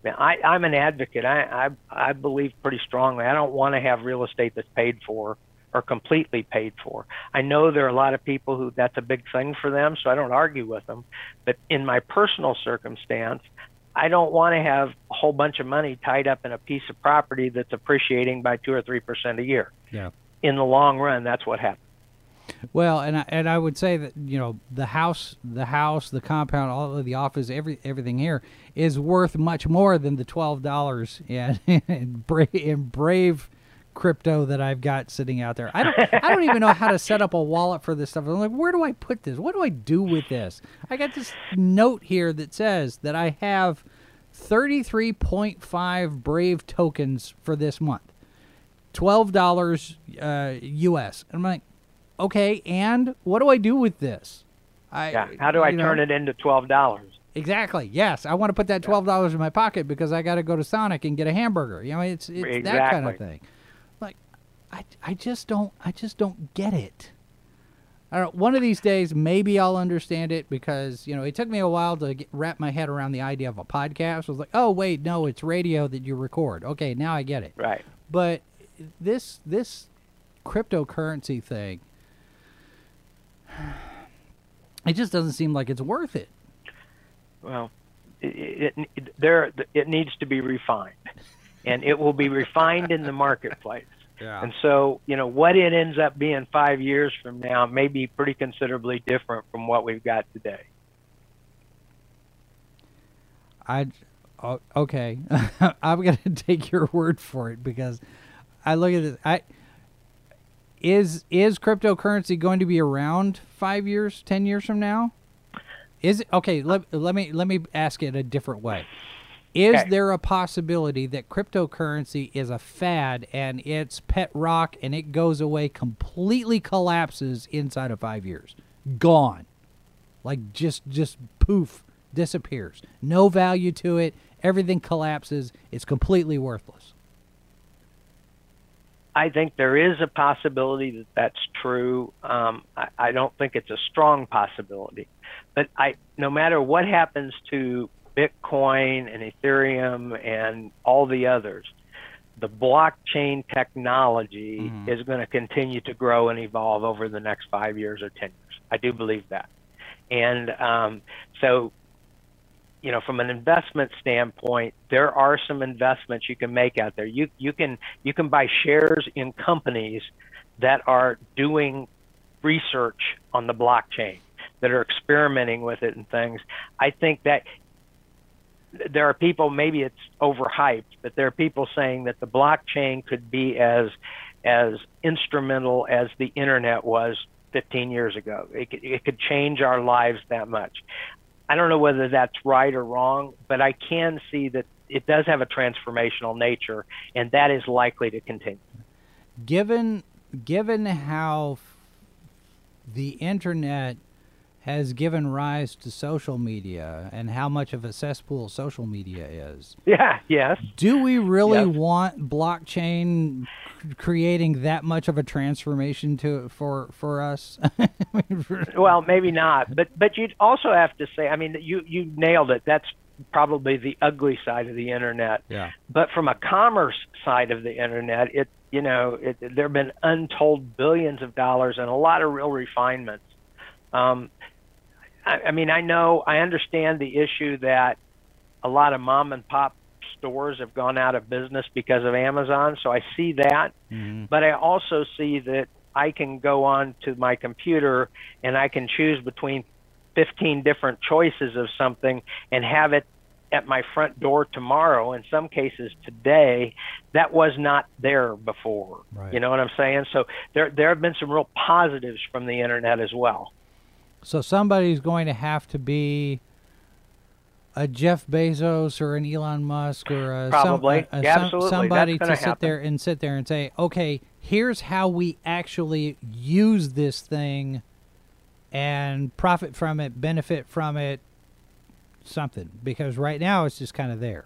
I, I'm an advocate. I, I I believe pretty strongly. I don't want to have real estate that's paid for or completely paid for. I know there are a lot of people who that's a big thing for them, so I don't argue with them. But in my personal circumstance, I don't want to have a whole bunch of money tied up in a piece of property that's appreciating by two or three percent a year. Yeah. In the long run, that's what happens. Well, and I, and I would say that you know the house, the house, the compound, all of the office, every everything here is worth much more than the twelve dollars in, in, brave, in brave crypto that I've got sitting out there. I don't I don't even know how to set up a wallet for this stuff. I'm like, where do I put this? What do I do with this? I got this note here that says that I have 33.5 Brave tokens for this month. $12 uh, US. And I'm like, okay, and what do I do with this? I, yeah. How do I turn know, it into twelve dollars? Exactly. Yes, I want to put that twelve dollars in my pocket because I got to go to Sonic and get a hamburger. You know, it's it's exactly. that kind of thing. Like, I I just don't I just don't get it. I don't. One of these days, maybe I'll understand it because you know it took me a while to get, wrap my head around the idea of a podcast. I was like, oh wait, no, it's radio that you record. Okay, now I get it. Right. But this this cryptocurrency thing it just doesn't seem like it's worth it. Well, it, it, it, there it needs to be refined, and it will be refined in the marketplace. Yeah. And so, you know, what it ends up being five years from now may be pretty considerably different from what we've got today. I, oh, okay, I'm gonna take your word for it because I look at it. I is is cryptocurrency going to be around five years, ten years from now? Is it okay? Let, let me let me ask it a different way. Is Okay. there a possibility that cryptocurrency is a fad and it's pet rock and it goes away, completely collapses inside of five years, gone, like just just poof, disappears, no value to it, everything collapses, it's completely worthless. I think there is a possibility that that's true. Um, I, I don't think it's a strong possibility, but I, no matter what happens to Bitcoin and Ethereum and all the others, the blockchain technology Mhm. is going to continue to grow and evolve over the next five years or ten years. I do believe that, and um, so you know, from an investment standpoint, there are some investments you can make out there. You you can you can buy shares in companies that are doing research on the blockchain, that are experimenting with it and things. I think that there are people maybe it's overhyped, but there are people saying that the blockchain could be as as instrumental as the internet was 15 years ago. It could, it could change our lives that much. I don't know whether that's right or wrong, but I can see that it does have a transformational nature, and that is likely to continue. given given how the internet has given rise to social media and how much of a cesspool social media is Yeah, yes. do we really Yes. want blockchain creating that much of a transformation to for for us Well, maybe not, but but you'd also have to say, I mean, you you nailed it. That's probably the ugly side of the internet. yeah But from a commerce side of the internet, it you know it, there have been untold billions of dollars and a lot of real refinements. Um, I, I mean, I know I understand the issue that a lot of mom and pop stores have gone out of business because of Amazon, so I see that. Mm-hmm. But I also see that I can go on to my computer and I can choose between 15 different choices of something and have it at my front door tomorrow. In some cases today that was not there before. Right. you know what i'm saying? So there there have been some real positives from the internet as well. So somebody's going to have to be a Jeff Bezos or an Elon Musk or a, Probably. some, a, a, Yeah, some- absolutely. somebody to sit there and sit there and say, okay, here's how we actually use this thing and profit from it, benefit from it, something. Because right now it's just kind of there.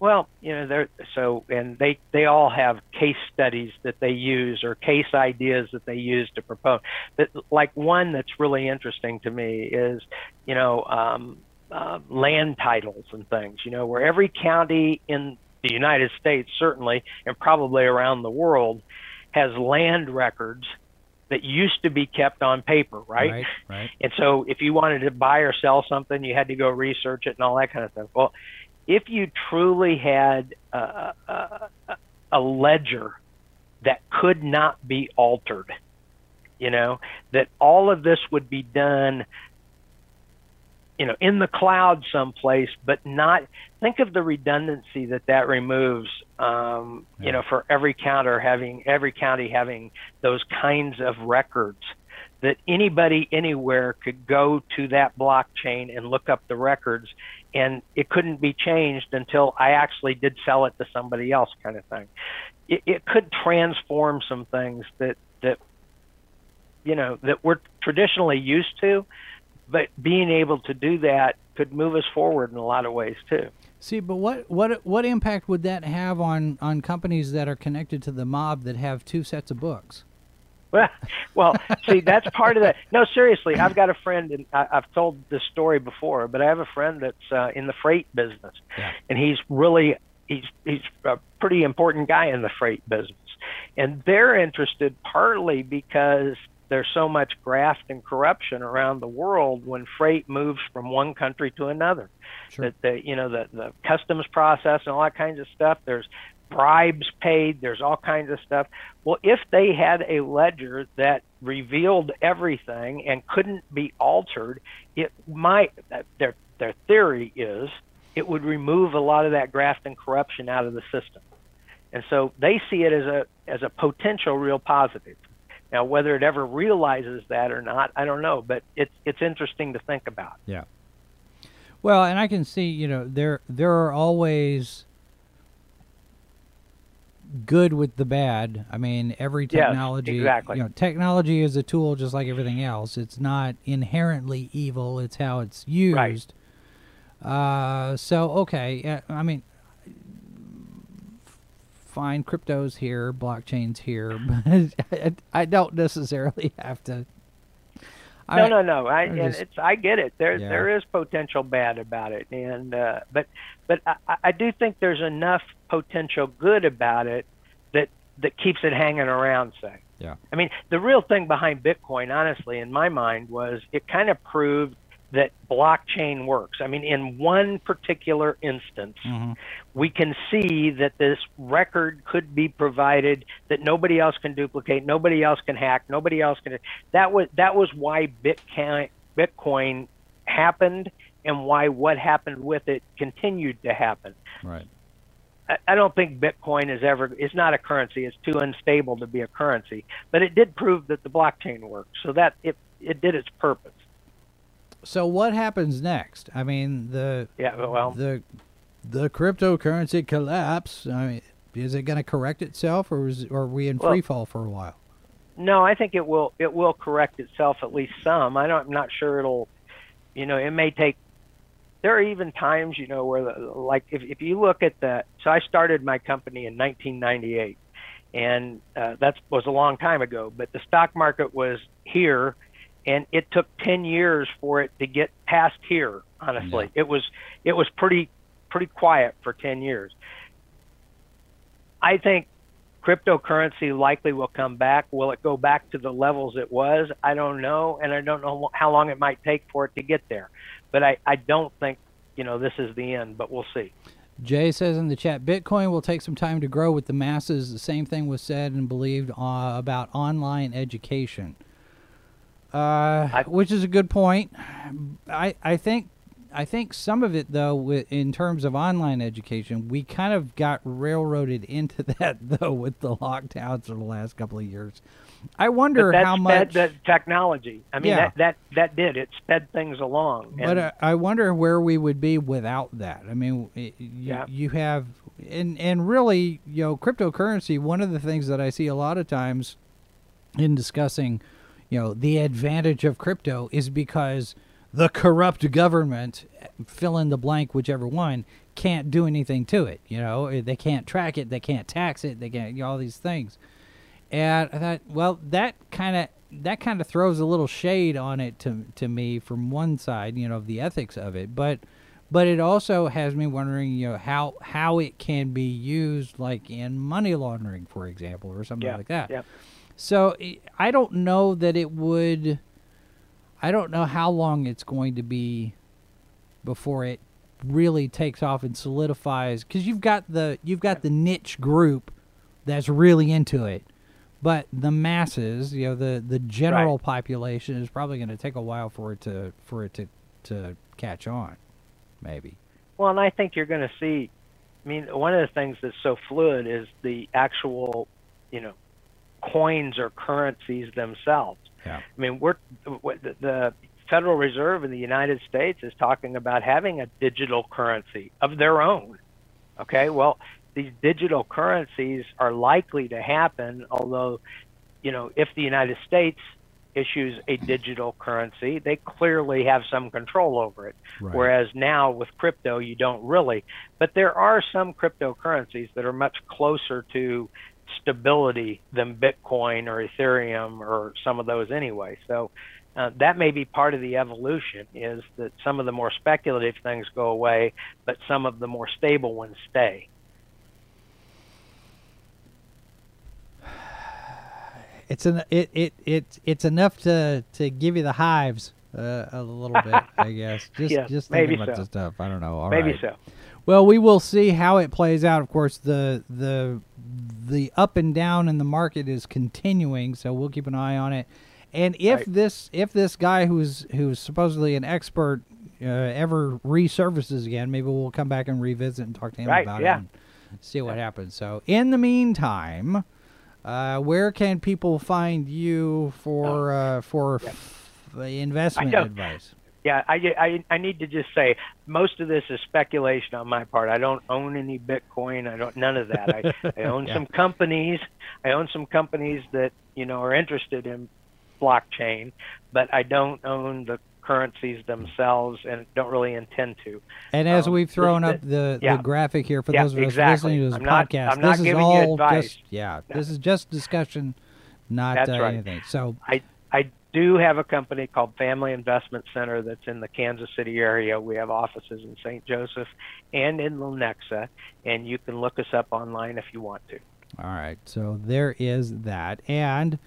Well, you know, they're so, and they they all have case studies that they use or case ideas that they use to propose. But like one that's really interesting to me is, you know, um, uh, land titles and things. You know, where every county in the United States, certainly, and probably around the world, has land records that used to be kept on paper, right? Right. right. And so if you wanted to buy or sell something, you had to go research it and all that kind of stuff. Well, if you truly had a, a, a ledger that could not be altered, you know, that all of this would be done, you know, in the cloud someplace, but not. Think of the redundancy that that removes. Um, Yeah. You know, for every counter having every county having those kinds of records that anybody anywhere could go to that blockchain and look up the records and it couldn't be changed until I actually did sell it to somebody else kind of thing. It, it could transform some things that that you know that we're traditionally used to, but being able to do that could move us forward in a lot of ways too. See, but what what what impact would that have on on companies that are connected to the mob that have two sets of books? Well, well, see, that's part of that. No, seriously, I've got a friend, and I, I've told this story before, but I have a friend that's uh, in the freight business, Yeah. and he's really he's he's a pretty important guy in the freight business, and they're interested partly because there's so much graft and corruption around the world when freight moves from one country to another. Sure. That the you know the the customs process and all that kinds of stuff. There's bribes paid. There's all kinds of stuff. Well, if they had a ledger that revealed everything and couldn't be altered, it might. Uh, their their theory is it would remove a lot of that graft and corruption out of the system, and so they see it as a as a potential real positive. Now, whether it ever realizes that or not, I don't know, but it's it's interesting to think about. Yeah. Well, and I can see, you know, there there are always good with the bad. I mean, every Yes, technology, exactly. you know, technology is a tool just like everything else. It's not inherently evil. It's how it's used. Uh, so okay, I mean, fine, crypto's here, blockchain's here, but I, I don't necessarily have to. I- no, no, no. I I just- it's I get it. There Yeah. there is potential bad about it, and uh, but but I, I do think there's enough potential good about it that that keeps it hanging around. Say, Yeah. I mean, the real thing behind Bitcoin, honestly, in my mind, was it kind of proved that blockchain works. I mean, in one particular instance, Mhm. we can see that this record could be provided that nobody else can duplicate, nobody else can hack, nobody else can. That was that was why Bitcoin Bitcoin happened and why what happened with it continued to happen. Right. I- I don't think Bitcoin is ever. It's not a currency. It's too unstable to be a currency. But it did prove that the blockchain works. So that it it did its purpose. So what happens next? I mean, the Yeah. Well. the the cryptocurrency collapse. I mean, is it going to correct itself, or is or are we in Well- free fall for a while? No, I think it will. It will correct itself at least some. I don't. I'm not sure it'll. You know, it may take. There are even times, you know, where the, like if if you look at the. So I started my company in 1998, and uh, that was a long time ago. But the stock market was here, and it took 10 years for it to get past here. Honestly, it was it was pretty pretty quiet for 10 years. I think cryptocurrency likely will come back. Will it go back to the levels it was? I don't know, and I don't know how long it might take for it to get there. But I, I don't think you know this is the end, but we'll see. Jay says in the chat, Bitcoin will take some time to grow with the masses. The same thing was said and believed uh, about online education, uh, which is a good point. I I think I think some of it though, in terms of online education, we kind of got railroaded into that though with the lockdowns for the last couple of years. I wonder that how much. the technology. I mean, Yeah. that, that that did it sped things along. But And- uh, I wonder where we would be without that. I mean, i you, Yeah. you have, and and really, you know, cryptocurrency. One of the things that I see a lot of times in discussing, you know, the advantage of crypto is because the corrupt government, fill in the blank, whichever one, can't do anything to it. You know, Eh, they can't track it, they can't tax it, they can't you know, all these things. And I thought, well, that kind of that kind of throws a little shade on it to to me from one side, you know, of the ethics of it, but but it also has me wondering, you know, how how it can be used, like in money laundering, for example, or something yeah, like that. Yeah. So i- don't know that it would. I don't know how long it's going to be before it really takes off and solidifies because you've got the you've got the niche group that's really into it but the masses you know the the general population is probably going to take a while for it to for it to to catch on maybe Well, and I think you're going to see. I mean, one of the things that's so fluid is the actual, you know, coins or currencies themselves. Yeah. I mean, we're the, the Federal Reserve in the United States is talking about having a digital currency of their own. Okay, well, these digital currencies are likely to happen, although, you know, if the United States issues a digital currency, they clearly have some control over it. Right. Whereas now with crypto, you don't really. But there are some cryptocurrencies that are much closer to stability than Bitcoin or Ethereum or some of those anyway. So uh, that may be part of the evolution is that some of the more speculative things go away, but some of the more stable ones stay. it's an it it, it it's enough to to give you the hives uh, a little bit i guess just Yes, just thinking about so. the stuff i don't know All Maybe right. so. Well, we will see how it plays out. Of course, the the the up and down in the market is continuing, so we'll keep an eye on it. And if Right. this if this guy who's who's supposedly an expert uh, ever resurfaces again, maybe we'll come back and revisit and talk to him Right, about yeah. it and see what happens. So, in the meantime, uh, where can people find you for uh, for f- investment advice? Yeah, I, I I need to just say most of this is speculation on my part. I don't own any Bitcoin. I don't none of that. I, I own Yeah. some companies. I own some companies that you know are interested in blockchain, but I don't own the currencies themselves and don't really intend to. And as Um, we've thrown this- up the, yeah. the graphic here for Yeah, those of us exactly. listening to this I'm podcast, not this is all just yeah, this is just discussion, not uh, right. anything. So I do have a company called Family Investment Center that's in the Kansas City area. We have offices in St. Joseph and in Lenexa, and you can look us up online if you want to. all right, so there is that, and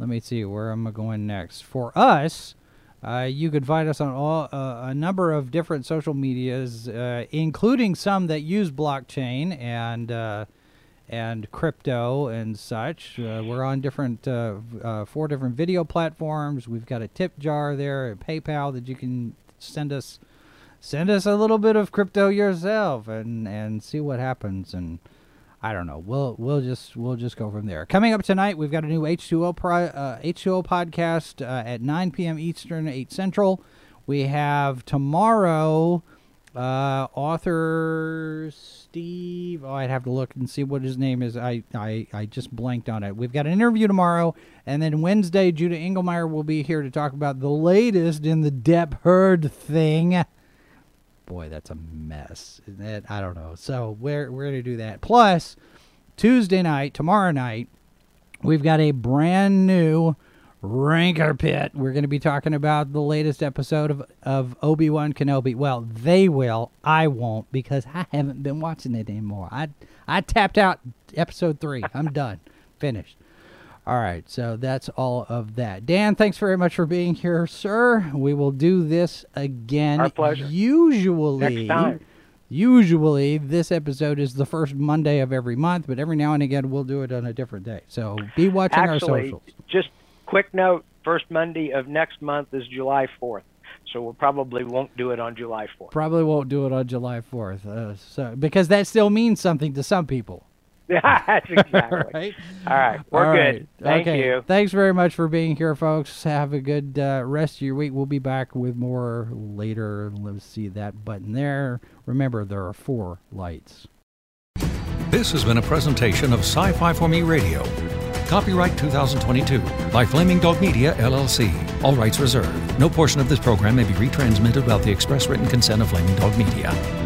let me see where am I going next. For us, uh, you could find us on all uh, a number of different social medias, uh, including some that use blockchain and. Uh, and crypto and such. Uh, we're on different uh, uh, four different video platforms. We've got a tip jar there, at PayPal that you can send us send us a little bit of crypto yourself and and see what happens and I don't know. We'll we'll just we'll just go from there. Coming up tonight, we've got a new H2O pri- uh, H2O podcast uh, at 9 p.m. Eastern, 8 Central. We have tomorrow uh, author Steve. Oh, I'd have to look and see what his name is. I, I I just blanked on it. We've got an interview tomorrow, and then Wednesday, Judah Engelmeyer will be here to talk about the latest in the Depp Heard thing. Boy, that's a mess. It? I don't know. So we're we're gonna do that. Plus, Tuesday night, tomorrow night, we've got a brand new Rancor Pit. We're going to be talking about the latest episode of, of Obi Wan Kenobi. Well, they will. I won't because I haven't been watching it anymore. I I tapped out episode three. I'm done. Finished. All right, so that's all of that. Dan, thanks very much for being here, sir. We will do this again. Our pleasure. Usually, Next time. usually this episode is the first Monday of every month, but every now and again we'll do it on a different day. So be watching our Actually, socials. just quick note: first Monday of next month is July 4th. So we probably won't do it on July 4th. Probably won't do it on July 4th. Uh, so because that still means something to some people. Yeah, that's exactly. right? All right, we're All good. right. Thank okay. you. Thanks very much for being here, folks. Have a good uh, rest of your week. We'll be back with more later. Let's see that button there. Remember, there are four lights. This has been a presentation of Sci Fi for Me Radio. Copyright 2022 by Flaming Dog Media, LLC. All rights reserved. No portion of this program may be retransmitted without the express written consent of Flaming Dog Media.